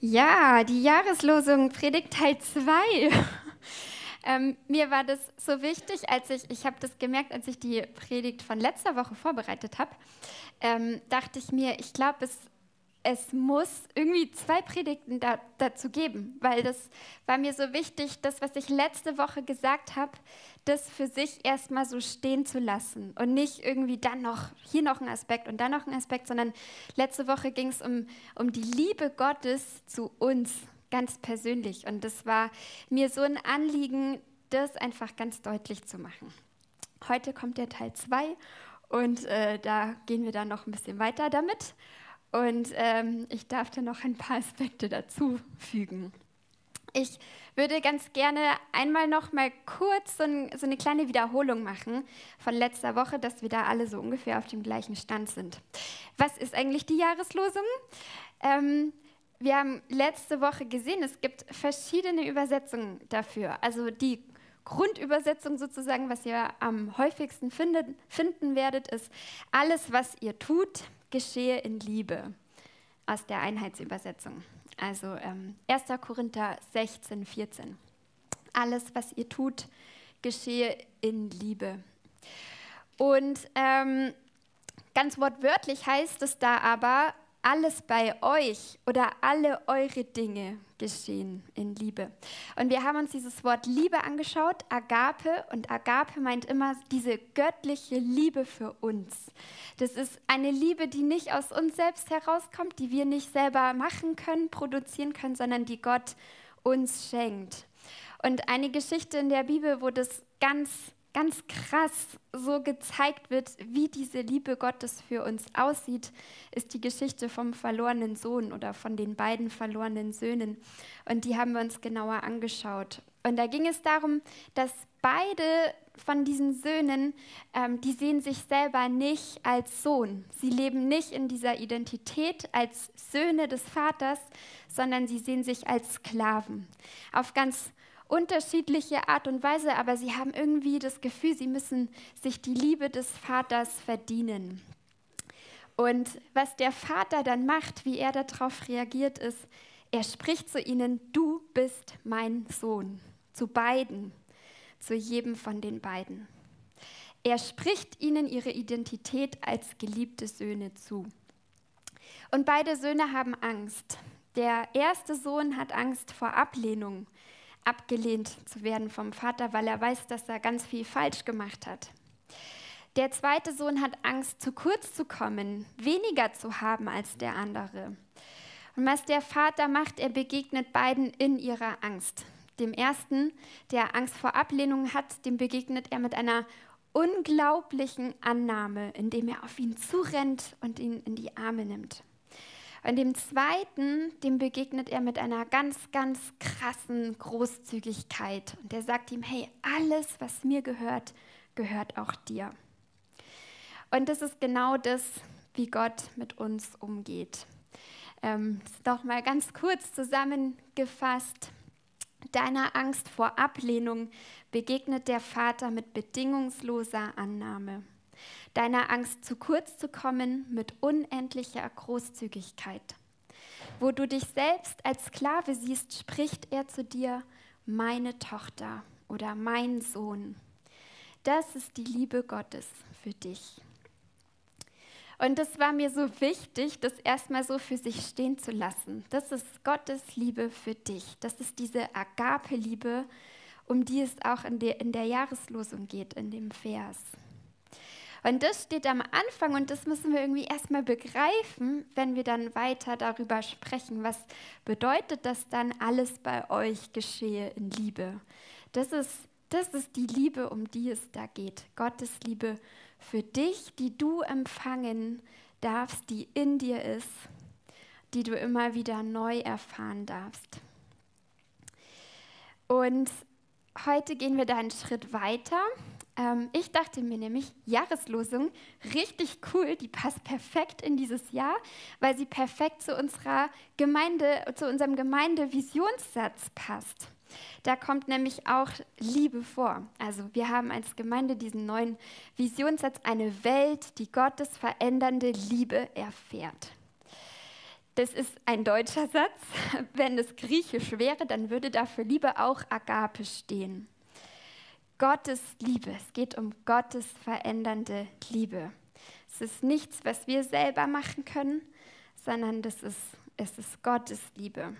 Ja, die Jahreslosung Predigt Teil 2. ähm, mir war das so wichtig, als ich, ich habe das gemerkt, als ich die Predigt von letzter Woche vorbereitet habe, ähm, dachte ich mir, ich glaube, es es muss irgendwie zwei Predigten da, dazu geben, weil das war mir so wichtig, das, was ich letzte Woche gesagt habe, das für sich erstmal so stehen zu lassen und nicht irgendwie dann noch hier noch ein Aspekt und dann noch ein Aspekt, sondern letzte Woche ging es um, um die Liebe Gottes zu uns ganz persönlich und das war mir so ein Anliegen, das einfach ganz deutlich zu machen. Heute kommt der Teil 2 und äh, da gehen wir dann noch ein bisschen weiter damit. Und ähm, ich darf da noch ein paar Aspekte dazu fügen. Ich würde ganz gerne einmal noch mal kurz so, ein, so, eine kleine Wiederholung machen von letzter Woche, dass wir da alle so ungefähr auf dem gleichen Stand sind. Was ist eigentlich die Jahreslosung? Ähm, wir haben letzte Woche gesehen, es gibt verschiedene Übersetzungen dafür. Also die Grundübersetzung sozusagen, was ihr am häufigsten findet, finden werdet, ist alles, was ihr tut, geschehe in Liebe aus der Einheitsübersetzung. Also ähm, 1. Korinther 16, 14. Alles, was ihr tut, geschehe in Liebe. Und ähm, ganz wortwörtlich heißt es da aber, alles bei euch oder alle eure Dinge geschehen in Liebe. Und wir haben uns dieses Wort Liebe angeschaut, Agape. Und Agape meint immer diese göttliche Liebe für uns. Das ist eine Liebe, die nicht aus uns selbst herauskommt, die wir nicht selber machen können, produzieren können, sondern die Gott uns schenkt. Und eine Geschichte in der Bibel, wo das ganz ganz krass so gezeigt wird, wie diese Liebe Gottes für uns aussieht, ist die Geschichte vom verlorenen Sohn oder von den beiden verlorenen Söhnen. Und die haben wir uns genauer angeschaut. Und da ging es darum, dass beide von diesen Söhnen, ähm, die sehen sich selber nicht als Sohn. Sie leben nicht in dieser Identität als Söhne des Vaters, sondern sie sehen sich als Sklaven. Auf ganz unterschiedliche Art und Weise, aber sie haben irgendwie das Gefühl, sie müssen sich die Liebe des Vaters verdienen. Und was der Vater dann macht, wie er darauf reagiert, ist, er spricht zu ihnen, du bist mein Sohn, zu beiden, zu jedem von den beiden. Er spricht ihnen ihre Identität als geliebte Söhne zu. Und beide Söhne haben Angst. Der erste Sohn hat Angst vor Ablehnung abgelehnt zu werden vom Vater, weil er weiß, dass er ganz viel falsch gemacht hat. Der zweite Sohn hat Angst, zu kurz zu kommen, weniger zu haben als der andere. Und was der Vater macht, er begegnet beiden in ihrer Angst. Dem ersten, der Angst vor Ablehnung hat, dem begegnet er mit einer unglaublichen Annahme, indem er auf ihn zurennt und ihn in die Arme nimmt. Und dem zweiten, dem begegnet er mit einer ganz, ganz krassen Großzügigkeit. Und er sagt ihm, hey, alles, was mir gehört, gehört auch dir. Und das ist genau das, wie Gott mit uns umgeht. Ähm, Noch mal ganz kurz zusammengefasst. Deiner Angst vor Ablehnung begegnet der Vater mit bedingungsloser Annahme deiner Angst zu kurz zu kommen mit unendlicher Großzügigkeit. Wo du dich selbst als Sklave siehst, spricht er zu dir, meine Tochter oder mein Sohn. Das ist die Liebe Gottes für dich. Und es war mir so wichtig, das erstmal so für sich stehen zu lassen. Das ist Gottes Liebe für dich. Das ist diese Agape-Liebe, um die es auch in der, in der Jahreslosung geht, in dem Vers. Und das steht am Anfang und das müssen wir irgendwie erstmal begreifen, wenn wir dann weiter darüber sprechen. Was bedeutet das dann alles bei euch geschehe in Liebe? Das ist, das ist die Liebe, um die es da geht. Gottes Liebe für dich, die du empfangen darfst, die in dir ist, die du immer wieder neu erfahren darfst. Und heute gehen wir da einen Schritt weiter ähm, ich dachte mir nämlich, Jahreslosung, richtig cool, die passt perfekt in dieses Jahr, weil sie perfekt zu unserer Gemeinde, zu unserem Gemeindevisionssatz passt. Da kommt nämlich auch Liebe vor. Also wir haben als Gemeinde diesen neuen Visionssatz, eine Welt, die Gottes verändernde Liebe erfährt. Das ist ein deutscher Satz. Wenn es griechisch wäre, dann würde dafür Liebe auch Agape stehen. Gottes Liebe. Es geht um Gottes verändernde Liebe. Es ist nichts, was wir selber machen können, sondern das ist, es ist Gottes Liebe.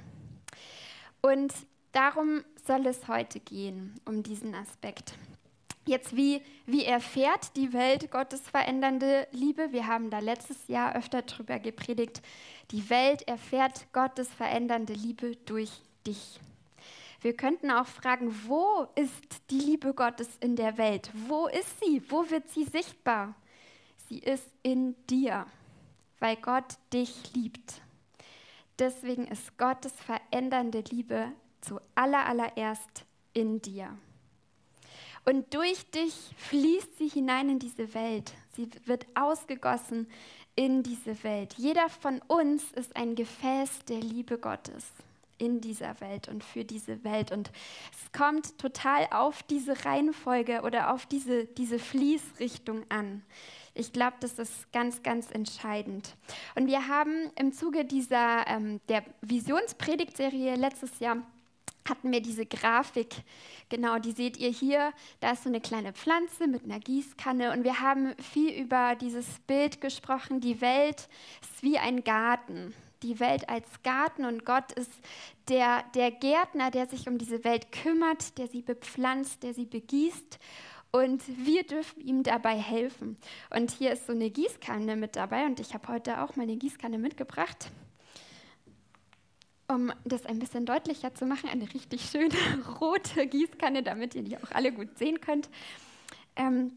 Und darum soll es heute gehen, um diesen Aspekt. Jetzt, wie, wie erfährt die Welt Gottes verändernde Liebe? Wir haben da letztes Jahr öfter drüber gepredigt. Die Welt erfährt Gottes verändernde Liebe durch dich. Wir könnten auch fragen, wo ist die Liebe Gottes in der Welt? Wo ist sie? Wo wird sie sichtbar? Sie ist in dir, weil Gott dich liebt. Deswegen ist Gottes verändernde Liebe zuallererst in dir. Und durch dich fließt sie hinein in diese Welt. Sie wird ausgegossen in diese Welt. Jeder von uns ist ein Gefäß der Liebe Gottes in dieser Welt und für diese Welt. Und es kommt total auf diese Reihenfolge oder auf diese, diese Fließrichtung an. Ich glaube, das ist ganz, ganz entscheidend. Und wir haben im Zuge dieser ähm, der Visionspredigtserie letztes Jahr hatten wir diese Grafik, genau, die seht ihr hier. Da ist so eine kleine Pflanze mit einer Gießkanne und wir haben viel über dieses Bild gesprochen. Die Welt ist wie ein Garten. Die Welt als Garten und Gott ist der, der Gärtner, der sich um diese Welt kümmert, der sie bepflanzt, der sie begießt. Und wir dürfen ihm dabei helfen. Und hier ist so eine Gießkanne mit dabei und ich habe heute auch meine Gießkanne mitgebracht um das ein bisschen deutlicher zu machen, eine richtig schöne rote Gießkanne, damit ihr die auch alle gut sehen könnt. Ähm,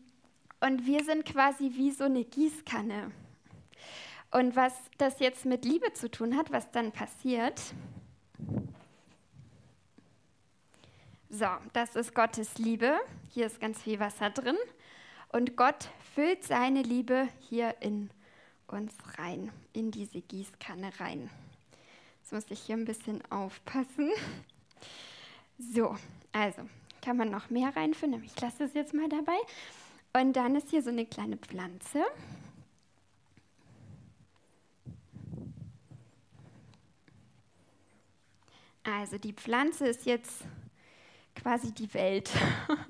und wir sind quasi wie so eine Gießkanne. Und was das jetzt mit Liebe zu tun hat, was dann passiert. So, das ist Gottes Liebe. Hier ist ganz viel Wasser drin. Und Gott füllt seine Liebe hier in uns rein, in diese Gießkanne rein. Jetzt muss ich hier ein bisschen aufpassen. So, also kann man noch mehr reinfüllen, ich lasse es jetzt mal dabei. Und dann ist hier so eine kleine Pflanze. Also die Pflanze ist jetzt quasi die Welt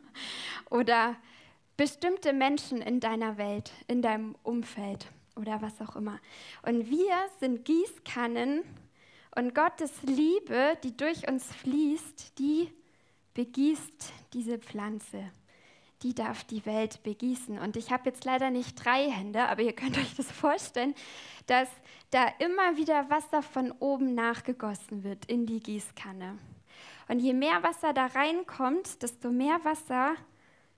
oder bestimmte Menschen in deiner Welt, in deinem Umfeld oder was auch immer. Und wir sind Gießkannen und Gottes Liebe, die durch uns fließt, die begießt diese Pflanze. Die darf die Welt begießen. Und ich habe jetzt leider nicht drei Hände, aber ihr könnt euch das vorstellen, dass da immer wieder Wasser von oben nachgegossen wird in die Gießkanne. Und je mehr Wasser da reinkommt, desto mehr Wasser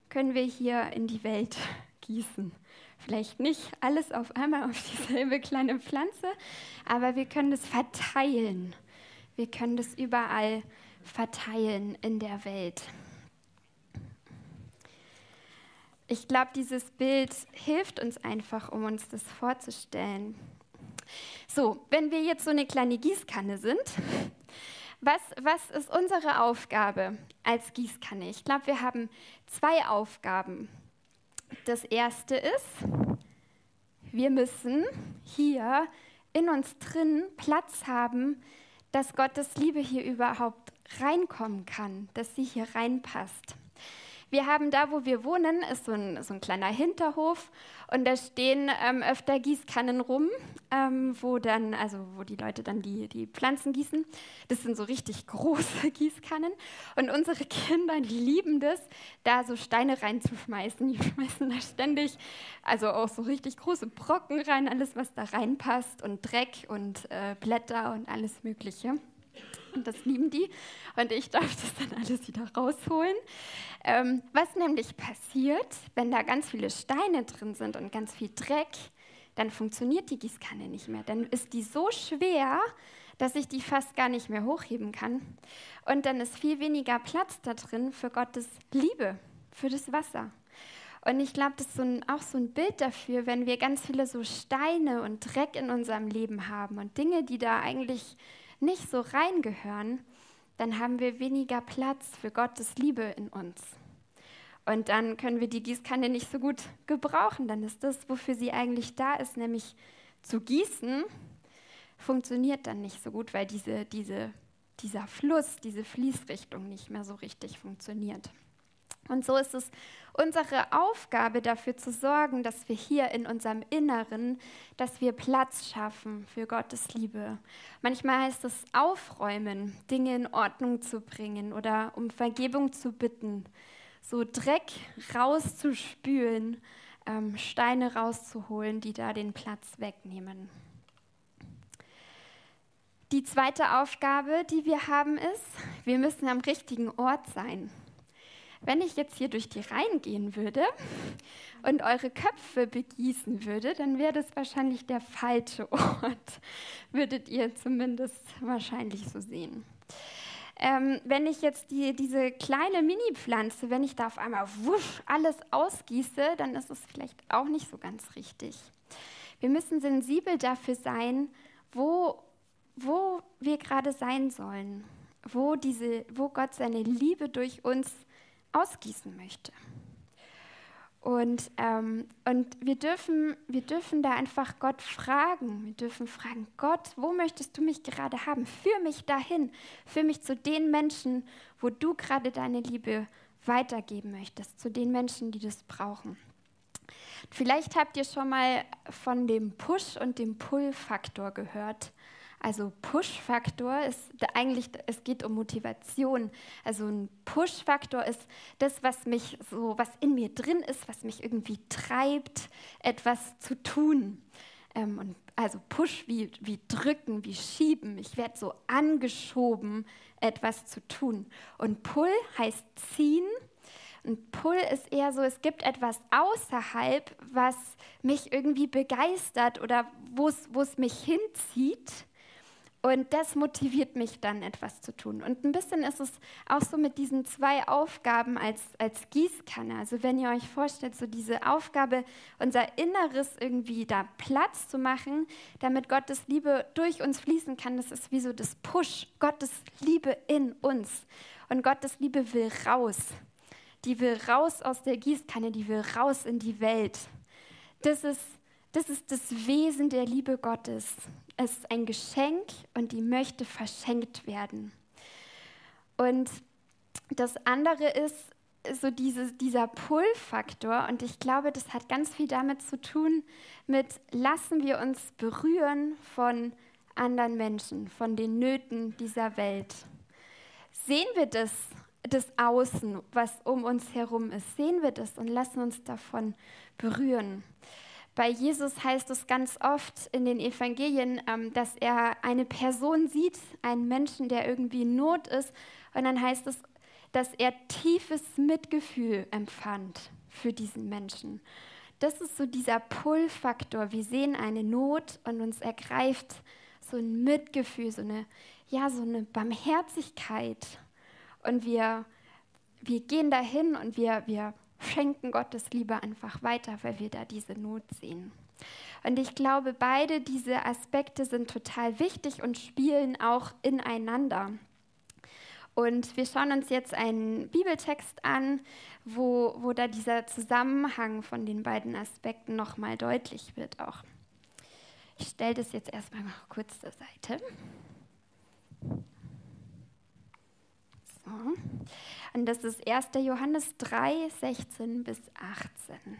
können wir hier in die Welt gießen. Vielleicht nicht alles auf einmal auf dieselbe kleine Pflanze, aber wir können es verteilen. Wir können das überall verteilen in der Welt. Ich glaube, dieses Bild hilft uns einfach, um uns das vorzustellen. So, wenn wir jetzt so eine kleine Gießkanne sind, was, was ist unsere Aufgabe als Gießkanne? Ich glaube, wir haben zwei Aufgaben das erste ist, wir müssen hier in uns drin Platz haben, dass Gottes Liebe hier überhaupt reinkommen kann, dass sie hier reinpasst. Wir haben da, wo wir wohnen, ist so ein, so ein kleiner Hinterhof und da stehen ähm, öfter Gießkannen rum, ähm, wo dann, also wo die Leute dann die, die Pflanzen gießen. Das sind so richtig große Gießkannen und unsere Kinder, die lieben das, da so Steine reinzuschmeißen. Die schmeißen da ständig, also auch so richtig große Brocken rein, alles was da reinpasst und Dreck und äh, Blätter und alles Mögliche. Und das lieben die. Und ich darf das dann alles wieder rausholen. Ähm, was nämlich passiert, wenn da ganz viele Steine drin sind und ganz viel Dreck, dann funktioniert die Gießkanne nicht mehr. Dann ist die so schwer, dass ich die fast gar nicht mehr hochheben kann. Und dann ist viel weniger Platz da drin für Gottes Liebe, für das Wasser. Und ich glaube, das ist so ein, auch so ein Bild dafür, wenn wir ganz viele so Steine und Dreck in unserem Leben haben und Dinge, die da eigentlich nicht so reingehören, dann haben wir weniger Platz für Gottes Liebe in uns. Und dann können wir die Gießkanne nicht so gut gebrauchen. Dann ist das, wofür sie eigentlich da ist, nämlich zu gießen, funktioniert dann nicht so gut, weil diese, diese, dieser Fluss, diese Fließrichtung nicht mehr so richtig funktioniert. Und so ist es unsere Aufgabe, dafür zu sorgen, dass wir hier in unserem Inneren, dass wir Platz schaffen für Gottes Liebe. Manchmal heißt es aufräumen, Dinge in Ordnung zu bringen oder um Vergebung zu bitten, so Dreck rauszuspülen, ähm, Steine rauszuholen, die da den Platz wegnehmen. Die zweite Aufgabe, die wir haben, ist, wir müssen am richtigen Ort sein. Wenn ich jetzt hier durch die Reihen gehen würde und eure Köpfe begießen würde, dann wäre das wahrscheinlich der falsche Ort, würdet ihr zumindest wahrscheinlich so sehen. Ähm, wenn ich jetzt die, diese kleine Mini-Pflanze, wenn ich da auf einmal wusch alles ausgieße, dann ist es vielleicht auch nicht so ganz richtig. Wir müssen sensibel dafür sein, wo, wo wir gerade sein sollen, wo, diese, wo Gott seine Liebe durch uns ausgießen möchte. Und, ähm, und wir, dürfen, wir dürfen da einfach Gott fragen. Wir dürfen fragen, Gott, wo möchtest du mich gerade haben? Führ mich dahin. Führ mich zu den Menschen, wo du gerade deine Liebe weitergeben möchtest, zu den Menschen, die das brauchen. Vielleicht habt ihr schon mal von dem Push- und dem Pull-Faktor gehört. Also Push-Faktor ist eigentlich, es geht um Motivation. Also ein Push-Faktor ist das, was mich so, was in mir drin ist, was mich irgendwie treibt, etwas zu tun. Ähm, und also Push wie, wie drücken, wie schieben. Ich werde so angeschoben, etwas zu tun. Und Pull heißt ziehen. Und Pull ist eher so, es gibt etwas außerhalb, was mich irgendwie begeistert oder wo es mich hinzieht. Und das motiviert mich dann, etwas zu tun. Und ein bisschen ist es auch so mit diesen zwei Aufgaben als, als Gießkanne. Also wenn ihr euch vorstellt, so diese Aufgabe, unser Inneres irgendwie da Platz zu machen, damit Gottes Liebe durch uns fließen kann, das ist wie so das Push, Gottes Liebe in uns. Und Gottes Liebe will raus. Die will raus aus der Gießkanne, die will raus in die Welt. Das ist das ist das Wesen der Liebe Gottes. Es ist ein Geschenk und die möchte verschenkt werden. Und das andere ist so dieses, dieser Pull-Faktor. Und ich glaube, das hat ganz viel damit zu tun, mit lassen wir uns berühren von anderen Menschen, von den Nöten dieser Welt. Sehen wir das, das Außen, was um uns herum ist, sehen wir das und lassen uns davon berühren. Bei Jesus heißt es ganz oft in den Evangelien, ähm, dass er eine Person sieht, einen Menschen, der irgendwie in Not ist. Und dann heißt es, dass er tiefes Mitgefühl empfand für diesen Menschen. Das ist so dieser Pull-Faktor. Wir sehen eine Not und uns ergreift so ein Mitgefühl, so eine, ja, so eine Barmherzigkeit. Und wir, wir gehen dahin und wir, wir schenken Gottes Liebe einfach weiter, weil wir da diese Not sehen. Und ich glaube, beide diese Aspekte sind total wichtig und spielen auch ineinander. Und wir schauen uns jetzt einen Bibeltext an, wo, wo da dieser Zusammenhang von den beiden Aspekten nochmal deutlich wird auch. Ich stelle das jetzt erstmal noch kurz zur Seite. So. Und das ist 1. Johannes 3, 16 bis 18.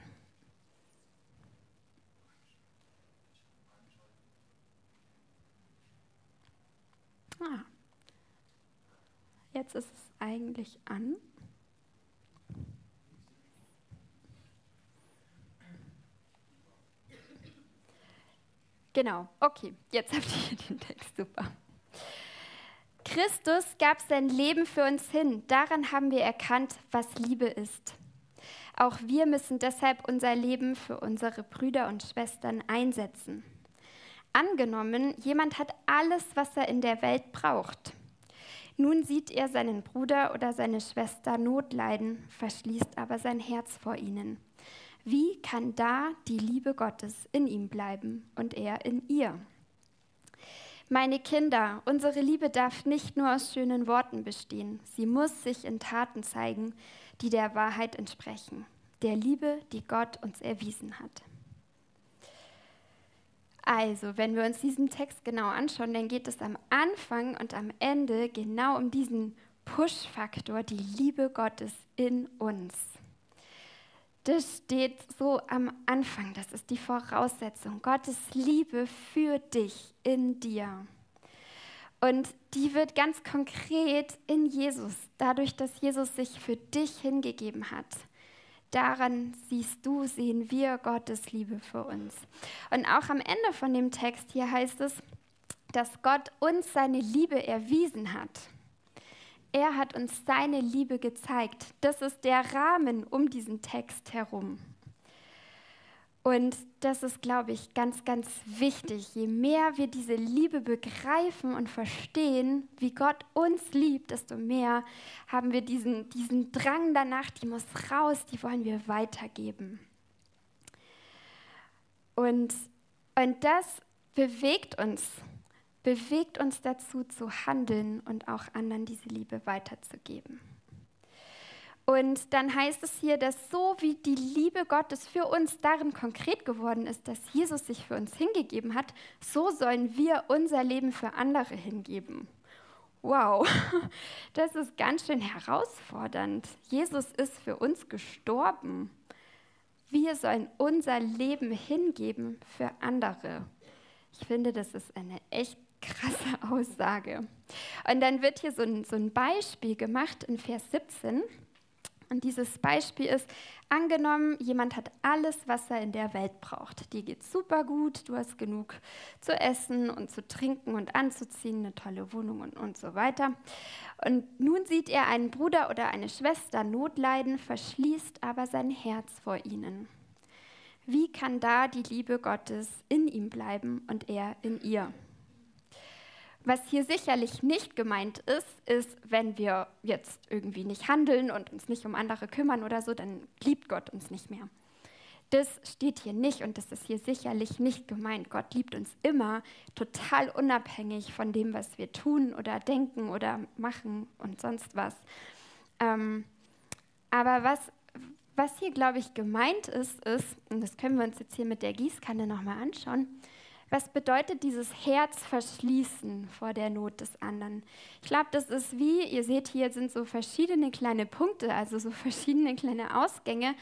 Ah. Jetzt ist es eigentlich an. Genau, okay, jetzt habt ihr den Text, super. Christus gab sein Leben für uns hin. Daran haben wir erkannt, was Liebe ist. Auch wir müssen deshalb unser Leben für unsere Brüder und Schwestern einsetzen. Angenommen, jemand hat alles, was er in der Welt braucht. Nun sieht er seinen Bruder oder seine Schwester Not leiden, verschließt aber sein Herz vor ihnen. Wie kann da die Liebe Gottes in ihm bleiben und er in ihr? Meine Kinder, unsere Liebe darf nicht nur aus schönen Worten bestehen. Sie muss sich in Taten zeigen, die der Wahrheit entsprechen. Der Liebe, die Gott uns erwiesen hat. Also, wenn wir uns diesen Text genau anschauen, dann geht es am Anfang und am Ende genau um diesen Push-Faktor, die Liebe Gottes in uns. Das steht so am Anfang, das ist die Voraussetzung. Gottes Liebe für dich in dir. Und die wird ganz konkret in Jesus, dadurch, dass Jesus sich für dich hingegeben hat. Daran siehst du, sehen wir Gottes Liebe für uns. Und auch am Ende von dem Text hier heißt es, dass Gott uns seine Liebe erwiesen hat. Er hat uns seine Liebe gezeigt. Das ist der Rahmen um diesen Text herum. Und das ist, glaube ich, ganz, ganz wichtig. Je mehr wir diese Liebe begreifen und verstehen, wie Gott uns liebt, desto mehr haben wir diesen, diesen Drang danach, die muss raus, die wollen wir weitergeben. Und, und das bewegt uns, bewegt uns dazu zu handeln und auch anderen diese Liebe weiterzugeben. Und dann heißt es hier, dass so wie die Liebe Gottes für uns darin konkret geworden ist, dass Jesus sich für uns hingegeben hat, so sollen wir unser Leben für andere hingeben. Wow, das ist ganz schön herausfordernd. Jesus ist für uns gestorben. Wir sollen unser Leben hingeben für andere. Ich finde, das ist eine echt krasse Aussage. Und dann wird hier so ein, so ein Beispiel gemacht in Vers 17. Und dieses Beispiel ist, angenommen, jemand hat alles, was er in der Welt braucht. Dir geht super gut, du hast genug zu essen und zu trinken und anzuziehen, eine tolle Wohnung und, und so weiter. Und nun sieht er einen Bruder oder eine Schwester Not leiden, verschließt aber sein Herz vor ihnen. Wie kann da die Liebe Gottes in ihm bleiben und er in ihr? Was hier sicherlich nicht gemeint ist, ist, wenn wir jetzt irgendwie nicht handeln und uns nicht um andere kümmern oder so, dann liebt Gott uns nicht mehr. Das steht hier nicht und das ist hier sicherlich nicht gemeint. Gott liebt uns immer, total unabhängig von dem, was wir tun oder denken oder machen und sonst was. Ähm, aber was, was hier, glaube ich, gemeint ist, ist, und das können wir uns jetzt hier mit der Gießkanne nochmal anschauen, was bedeutet dieses Herz verschließen vor der Not des anderen? Ich glaube, das ist wie, ihr seht hier sind so verschiedene kleine Punkte, also so verschiedene kleine Ausgänge,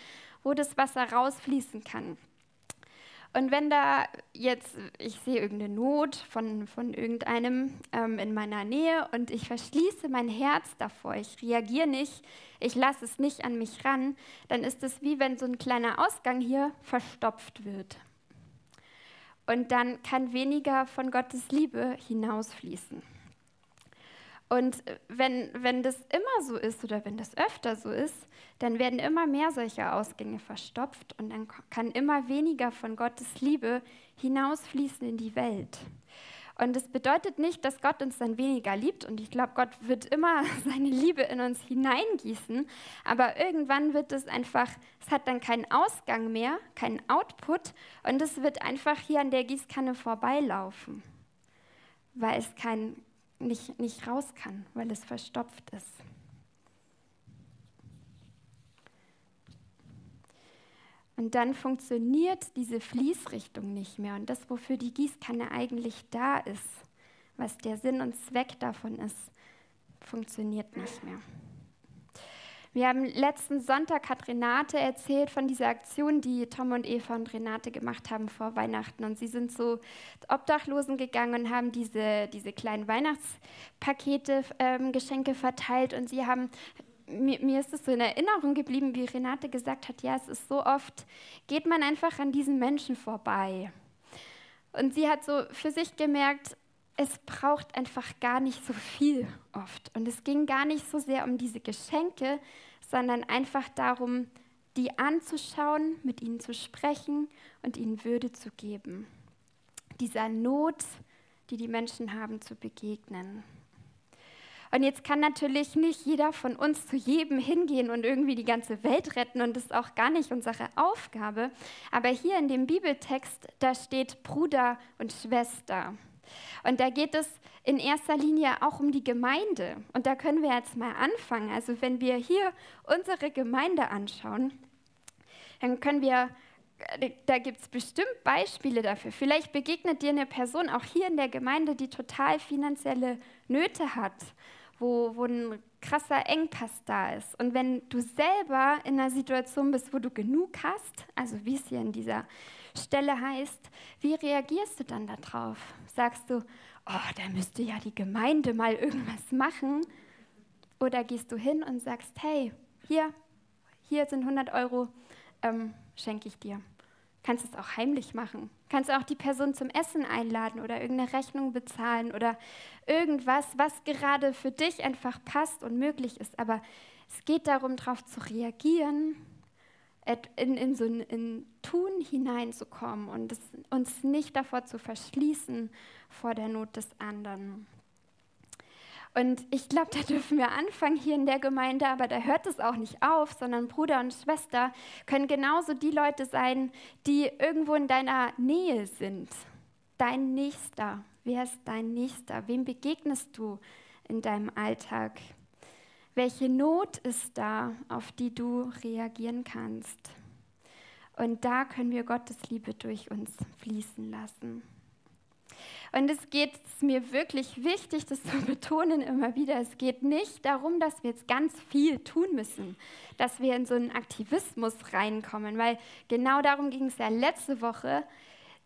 wo das Wasser rausfließen kann. Und wenn da jetzt, ich sehe irgendeine Not von, von irgendeinem ähm, in meiner Nähe und ich verschließe mein Herz davor, ich reagiere nicht, ich lasse es nicht an mich ran, dann ist es wie wenn so ein kleiner Ausgang hier verstopft wird. Und dann kann weniger von Gottes Liebe hinausfließen. Und wenn, wenn das immer so ist oder wenn das öfter so ist, dann werden immer mehr solche Ausgänge verstopft und dann kann immer weniger von Gottes Liebe hinausfließen in die Welt. Und es bedeutet nicht, dass Gott uns dann weniger liebt. Und ich glaube, Gott wird immer seine Liebe in uns hineingießen. Aber irgendwann wird es einfach, es hat dann keinen Ausgang mehr, keinen Output. Und es wird einfach hier an der Gießkanne vorbeilaufen, weil es kein, nicht, nicht raus kann, weil es verstopft ist. Und dann funktioniert diese Fließrichtung nicht mehr. Und das, wofür die Gießkanne eigentlich da ist, was der Sinn und Zweck davon ist, funktioniert nicht mehr. Wir haben letzten Sonntag hat Renate erzählt von dieser Aktion, die Tom und Eva und Renate gemacht haben vor Weihnachten. Und sie sind zu Obdachlosen gegangen und haben diese, diese kleinen Weihnachtspakete, ähm, Geschenke verteilt. Und sie haben mir, mir, ist es so in Erinnerung geblieben, wie Renate gesagt hat, ja, es ist so oft, geht man einfach an diesen Menschen vorbei. Und sie hat so für sich gemerkt, es braucht einfach gar nicht so viel oft. Und es ging gar nicht so sehr um diese Geschenke, sondern einfach darum, die anzuschauen, mit ihnen zu sprechen und ihnen Würde zu geben. Dieser Not, die die Menschen haben, zu begegnen. Und jetzt kann natürlich nicht jeder von uns zu jedem hingehen und irgendwie die ganze Welt retten und das ist auch gar nicht unsere Aufgabe. Aber hier in dem Bibeltext, da steht Bruder und Schwester. Und da geht es in erster Linie auch um die Gemeinde. Und da können wir jetzt mal anfangen. Also wenn wir hier unsere Gemeinde anschauen, dann können wir da gibt es bestimmt Beispiele dafür. Vielleicht begegnet dir eine Person auch hier in der Gemeinde, die total finanzielle Nöte hat, wo, wo ein krasser Engpass da ist. Und wenn du selber in einer Situation bist, wo du genug hast, also wie es hier in dieser Stelle heißt, wie reagierst du dann darauf? Sagst du, oh, da müsste ja die Gemeinde mal irgendwas machen? Oder gehst du hin und sagst, hey, hier, hier sind 100 Euro, ähm, schenke ich dir. Kannst es auch heimlich machen. Kannst auch die Person zum Essen einladen oder irgendeine Rechnung bezahlen oder irgendwas, was gerade für dich einfach passt und möglich ist. Aber es geht darum, darauf zu reagieren, in, in so ein in Tun hineinzukommen und es, uns nicht davor zu verschließen vor der Not des anderen. Und ich glaube, da dürfen wir anfangen hier in der Gemeinde, aber da hört es auch nicht auf, sondern Bruder und Schwester können genauso die Leute sein, die irgendwo in deiner Nähe sind. Dein Nächster. Wer ist dein Nächster? Wem begegnest du in deinem Alltag? Welche Not ist da, auf die du reagieren kannst? Und da können wir Gottes Liebe durch uns fließen lassen. Und es geht es mir wirklich wichtig, das zu betonen immer wieder. Es geht nicht darum, dass wir jetzt ganz viel tun müssen, dass wir in so einen Aktivismus reinkommen, weil genau darum ging es ja letzte Woche.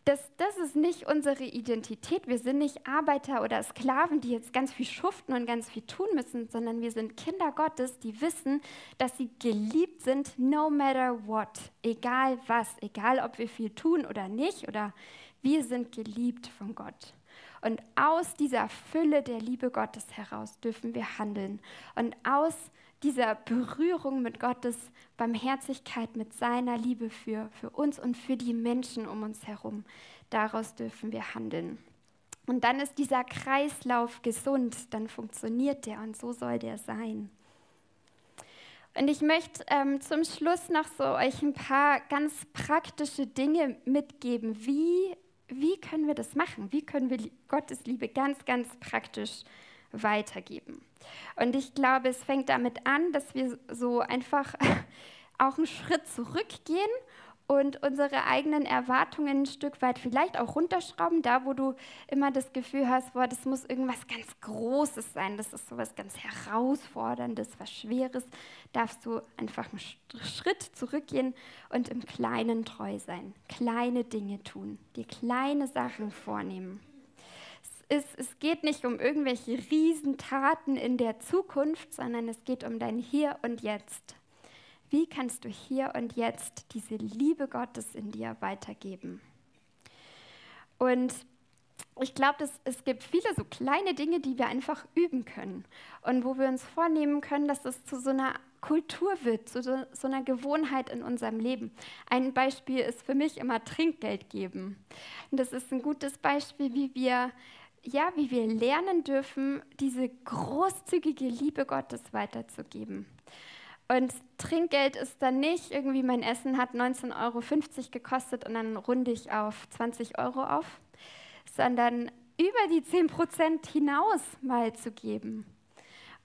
Das, das ist nicht unsere Identität. Wir sind nicht Arbeiter oder Sklaven, die jetzt ganz viel schuften und ganz viel tun müssen, sondern wir sind Kinder Gottes, die wissen, dass sie geliebt sind, no matter what, egal was, egal ob wir viel tun oder nicht oder wir sind geliebt von Gott. Und aus dieser Fülle der Liebe Gottes heraus dürfen wir handeln. Und aus dieser Berührung mit Gottes Barmherzigkeit, mit seiner Liebe für, für uns und für die Menschen um uns herum, daraus dürfen wir handeln. Und dann ist dieser Kreislauf gesund, dann funktioniert der und so soll der sein. Und ich möchte ähm, zum Schluss noch so euch ein paar ganz praktische Dinge mitgeben, wie wie können wir das machen? Wie können wir Gottes Liebe ganz, ganz praktisch weitergeben? Und ich glaube, es fängt damit an, dass wir so einfach auch einen Schritt zurückgehen und unsere eigenen Erwartungen ein Stück weit vielleicht auch runterschrauben, da wo du immer das Gefühl hast, boah, das muss irgendwas ganz Großes sein, das ist sowas ganz Herausforderndes, was Schweres, darfst du einfach einen Schritt zurückgehen und im Kleinen treu sein, kleine Dinge tun, dir kleine Sachen vornehmen. Es, es geht nicht um irgendwelche Riesentaten in der Zukunft, sondern es geht um dein Hier und Jetzt. Wie kannst du hier und jetzt diese Liebe Gottes in dir weitergeben? Und ich glaube, es gibt viele so kleine Dinge, die wir einfach üben können und wo wir uns vornehmen können, dass es zu so einer Kultur wird, zu so, so einer Gewohnheit in unserem Leben. Ein Beispiel ist für mich immer Trinkgeld geben. Und das ist ein gutes Beispiel, wie wir ja, wie wir lernen dürfen, diese großzügige Liebe Gottes weiterzugeben. Und Trinkgeld ist dann nicht irgendwie, mein Essen hat 19,50 Euro gekostet und dann runde ich auf 20 Euro auf, sondern über die 10 Prozent hinaus mal zu geben.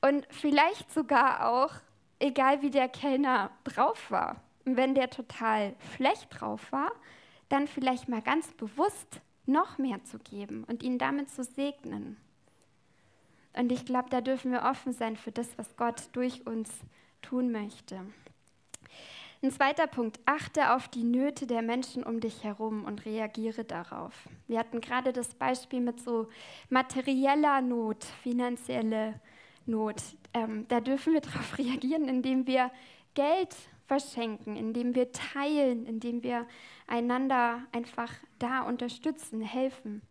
Und vielleicht sogar auch, egal wie der Kellner drauf war. Und wenn der total schlecht drauf war, dann vielleicht mal ganz bewusst noch mehr zu geben und ihn damit zu segnen. Und ich glaube, da dürfen wir offen sein für das, was Gott durch uns tun möchte. Ein zweiter Punkt, achte auf die Nöte der Menschen um dich herum und reagiere darauf. Wir hatten gerade das Beispiel mit so materieller Not, finanzielle Not. Ähm, da dürfen wir darauf reagieren, indem wir Geld verschenken, indem wir teilen, indem wir einander einfach da unterstützen, helfen.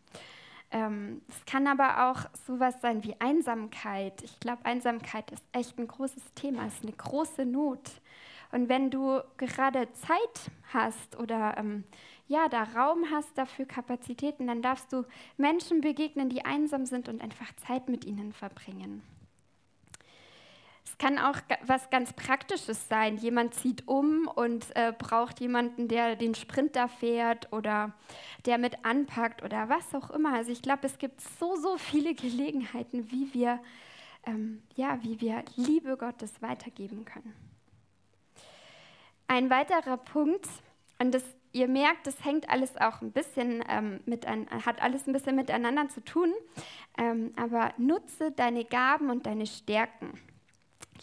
Ähm, es kann aber auch sowas sein wie Einsamkeit. Ich glaube, Einsamkeit ist echt ein großes Thema, ist eine große Not. Und wenn du gerade Zeit hast oder ähm, ja, da Raum hast dafür Kapazitäten, dann darfst du Menschen begegnen, die einsam sind und einfach Zeit mit ihnen verbringen. Es kann auch was ganz Praktisches sein. Jemand zieht um und äh, braucht jemanden, der den Sprinter fährt oder der mit anpackt oder was auch immer. Also ich glaube, es gibt so, so viele Gelegenheiten, wie wir, ähm, ja, wie wir Liebe Gottes weitergeben können. Ein weiterer Punkt, und das ihr merkt, das hängt alles auch ein bisschen ähm, mit ein, hat alles ein bisschen miteinander zu tun. Ähm, aber nutze deine Gaben und deine Stärken.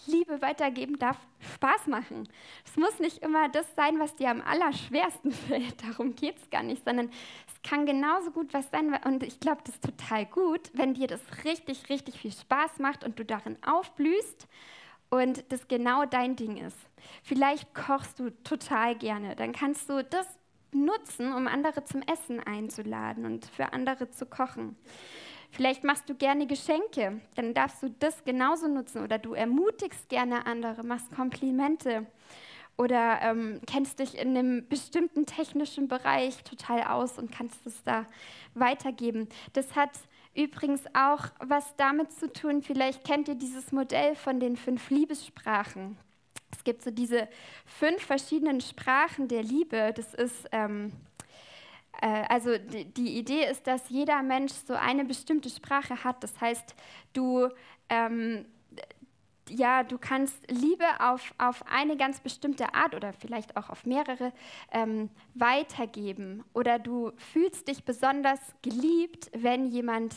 Liebe weitergeben darf Spaß machen. Es muss nicht immer das sein, was dir am allerschwersten fällt. Darum geht es gar nicht, sondern es kann genauso gut was sein. Und ich glaube, das ist total gut, wenn dir das richtig, richtig viel Spaß macht und du darin aufblühst und das genau dein Ding ist. Vielleicht kochst du total gerne. Dann kannst du das nutzen, um andere zum Essen einzuladen und für andere zu kochen. Vielleicht machst du gerne Geschenke, dann darfst du das genauso nutzen. Oder du ermutigst gerne andere, machst Komplimente. Oder ähm, kennst dich in einem bestimmten technischen Bereich total aus und kannst es da weitergeben. Das hat übrigens auch was damit zu tun, vielleicht kennt ihr dieses Modell von den fünf Liebessprachen. Es gibt so diese fünf verschiedenen Sprachen der Liebe. Das ist ähm, äh, also die, die, Idee ist, dass jeder Mensch so eine bestimmte Sprache hat. Das heißt, du, ähm, ja, du kannst Liebe auf, auf eine ganz bestimmte Art oder vielleicht auch auf mehrere ähm, weitergeben. Oder du fühlst dich besonders geliebt, wenn jemand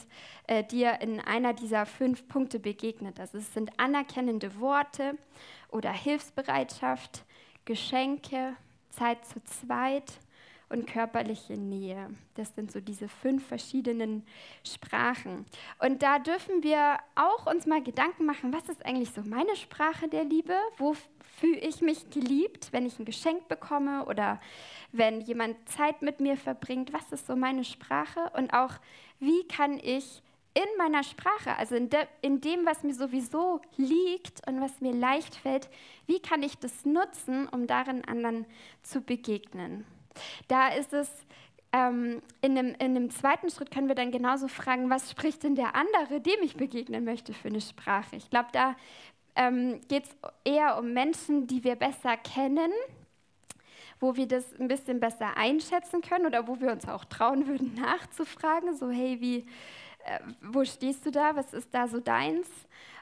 äh, dir in einer dieser fünf Punkte begegnet. Also es sind anerkennende Worte oder Hilfsbereitschaft, Geschenke, Zeit zu zweit und körperliche Nähe. Das sind so diese fünf verschiedenen Sprachen. Und da dürfen wir auch uns mal Gedanken machen, was ist eigentlich so meine Sprache der Liebe? Wo fühle ich mich geliebt, wenn ich ein Geschenk bekomme oder wenn jemand Zeit mit mir verbringt? Was ist so meine Sprache? Und auch, wie kann ich in meiner Sprache, also in, de, in, dem, was mir sowieso liegt und was mir leicht fällt, wie kann ich das nutzen, um darin anderen zu begegnen? Da ist es, ähm, in, einem, in einem zweiten Schritt können wir dann genauso fragen, was spricht denn der andere, dem ich begegnen möchte, für eine Sprache? Ich glaube, da ähm, geht es eher um Menschen, die wir besser kennen, wo wir das ein bisschen besser einschätzen können oder wo wir uns auch trauen würden, nachzufragen, so hey, wie, äh, wo stehst du da, was ist da so deins?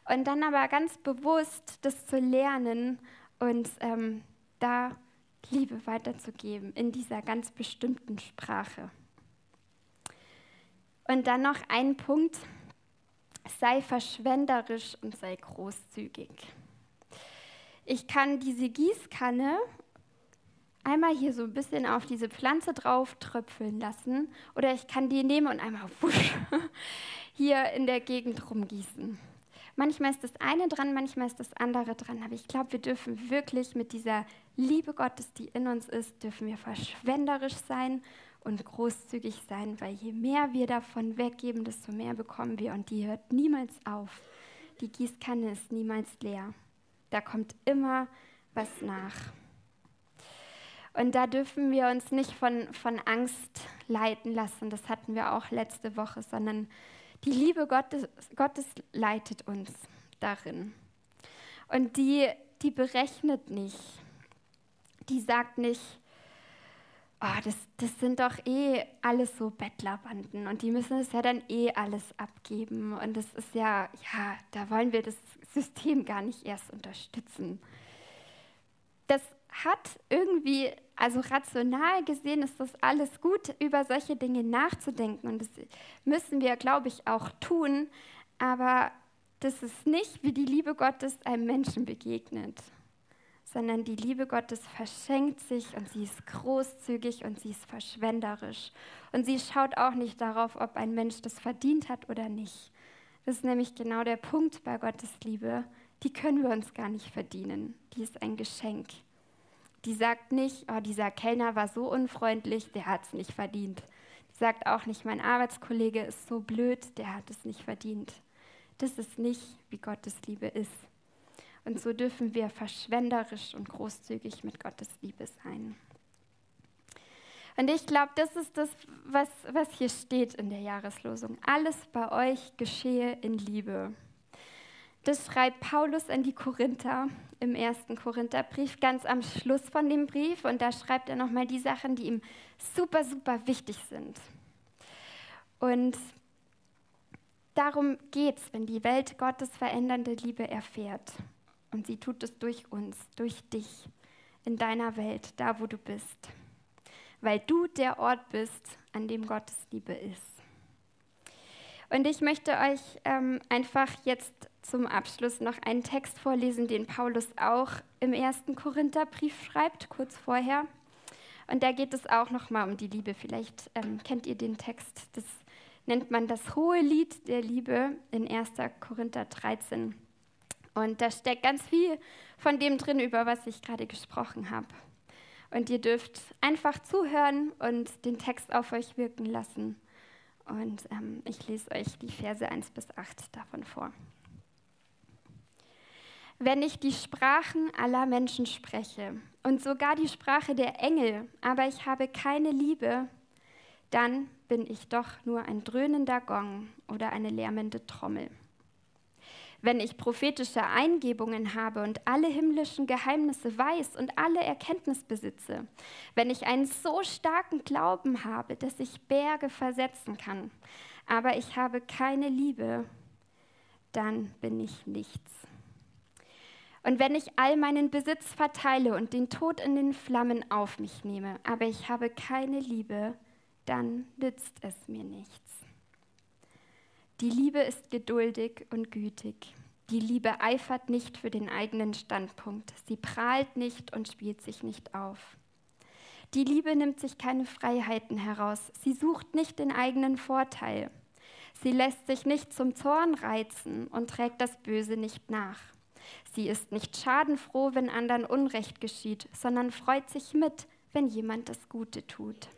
Und dann aber ganz bewusst das zu lernen und ähm, da Liebe weiterzugeben in dieser ganz bestimmten Sprache. Und dann noch ein Punkt, sei verschwenderisch und sei großzügig. Ich kann diese Gießkanne einmal hier so ein bisschen auf diese Pflanze drauf tröpfeln lassen oder ich kann die nehmen und einmal wusch, hier in der Gegend rumgießen. Manchmal ist das eine dran, manchmal ist das andere dran. Aber ich glaube, wir dürfen wirklich mit dieser Liebe Gottes, die in uns ist, dürfen wir verschwenderisch sein und großzügig sein, weil je mehr wir davon weggeben, desto mehr bekommen wir. Und die hört niemals auf. Die Gießkanne ist niemals leer. Da kommt immer was nach. Und da dürfen wir uns nicht von, von Angst leiten lassen. Das hatten wir auch letzte Woche, sondern die Liebe Gottes, Gottes leitet uns darin. Und die, die berechnet nicht. Die sagt nicht, oh, das, das sind doch eh alles so Bettlerbanden und die müssen es ja dann eh alles abgeben. Und das ist ja, ja, da wollen wir das System gar nicht erst unterstützen. Das hat irgendwie, also rational gesehen, ist das alles gut, über solche Dinge nachzudenken. Und das müssen wir, glaube ich, auch tun. Aber das ist nicht, wie die Liebe Gottes einem Menschen begegnet, sondern die Liebe Gottes verschenkt sich und sie ist großzügig und sie ist verschwenderisch. Und sie schaut auch nicht darauf, ob ein Mensch das verdient hat oder nicht. Das ist nämlich genau der Punkt bei Gottes Liebe. Die können wir uns gar nicht verdienen. Die ist ein Geschenk. Die sagt nicht, oh, dieser Kellner war so unfreundlich, der hat es nicht verdient. Die sagt auch nicht, mein Arbeitskollege ist so blöd, der hat es nicht verdient. Das ist nicht, wie Gottes Liebe ist. Und so dürfen wir verschwenderisch und großzügig mit Gottes Liebe sein. Und ich glaube, das ist das, was, was hier steht in der Jahreslosung. Alles bei euch geschehe in Liebe. Das schreibt Paulus an die Korinther im ersten Korintherbrief, ganz am Schluss von dem Brief. Und da schreibt er nochmal die Sachen, die ihm super, super wichtig sind. Und darum geht es, wenn die Welt Gottes verändernde Liebe erfährt. Und sie tut es durch uns, durch dich, in deiner Welt, da wo du bist. weil du der Ort bist, an dem Gottes Liebe ist. Und ich möchte euch ähm, einfach jetzt zum Abschluss noch einen Text vorlesen, den Paulus auch im ersten Korintherbrief schreibt, kurz vorher. Und da geht es auch nochmal um die Liebe. Vielleicht ähm, kennt ihr den Text. Das nennt man das hohe Lied der Liebe in 1. Korinther 13. Und da steckt ganz viel von dem drin, über was ich gerade gesprochen habe. Und ihr dürft einfach zuhören und den Text auf euch wirken lassen. Und ähm, ich lese euch die Verse 1 bis 8 davon vor. Wenn ich die Sprachen aller Menschen spreche und sogar die Sprache der Engel, aber ich habe keine Liebe, dann bin ich doch nur ein dröhnender Gong oder eine lärmende Trommel. Wenn ich prophetische Eingebungen habe und alle himmlischen Geheimnisse weiß und alle Erkenntnis besitze, wenn ich einen so starken Glauben habe, dass ich Berge versetzen kann, aber ich habe keine Liebe, dann bin ich nichts. Und wenn ich all meinen Besitz verteile und den Tod in den Flammen auf mich nehme, aber ich habe keine Liebe, dann nützt es mir nichts. Die Liebe ist geduldig und gütig. Die Liebe eifert nicht für den eigenen Standpunkt. Sie prahlt nicht und spielt sich nicht auf. Die Liebe nimmt sich keine Freiheiten heraus. Sie sucht nicht den eigenen Vorteil. Sie lässt sich nicht zum Zorn reizen und trägt das Böse nicht nach. Sie ist nicht schadenfroh, wenn anderen Unrecht geschieht, sondern freut sich mit, wenn jemand das Gute tut.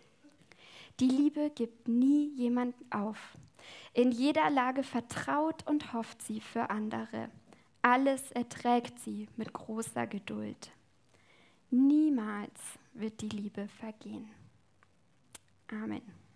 Die Liebe gibt nie jemanden auf. In jeder Lage vertraut und hofft sie für andere. Alles erträgt sie mit großer Geduld. Niemals wird die Liebe vergehen. Amen.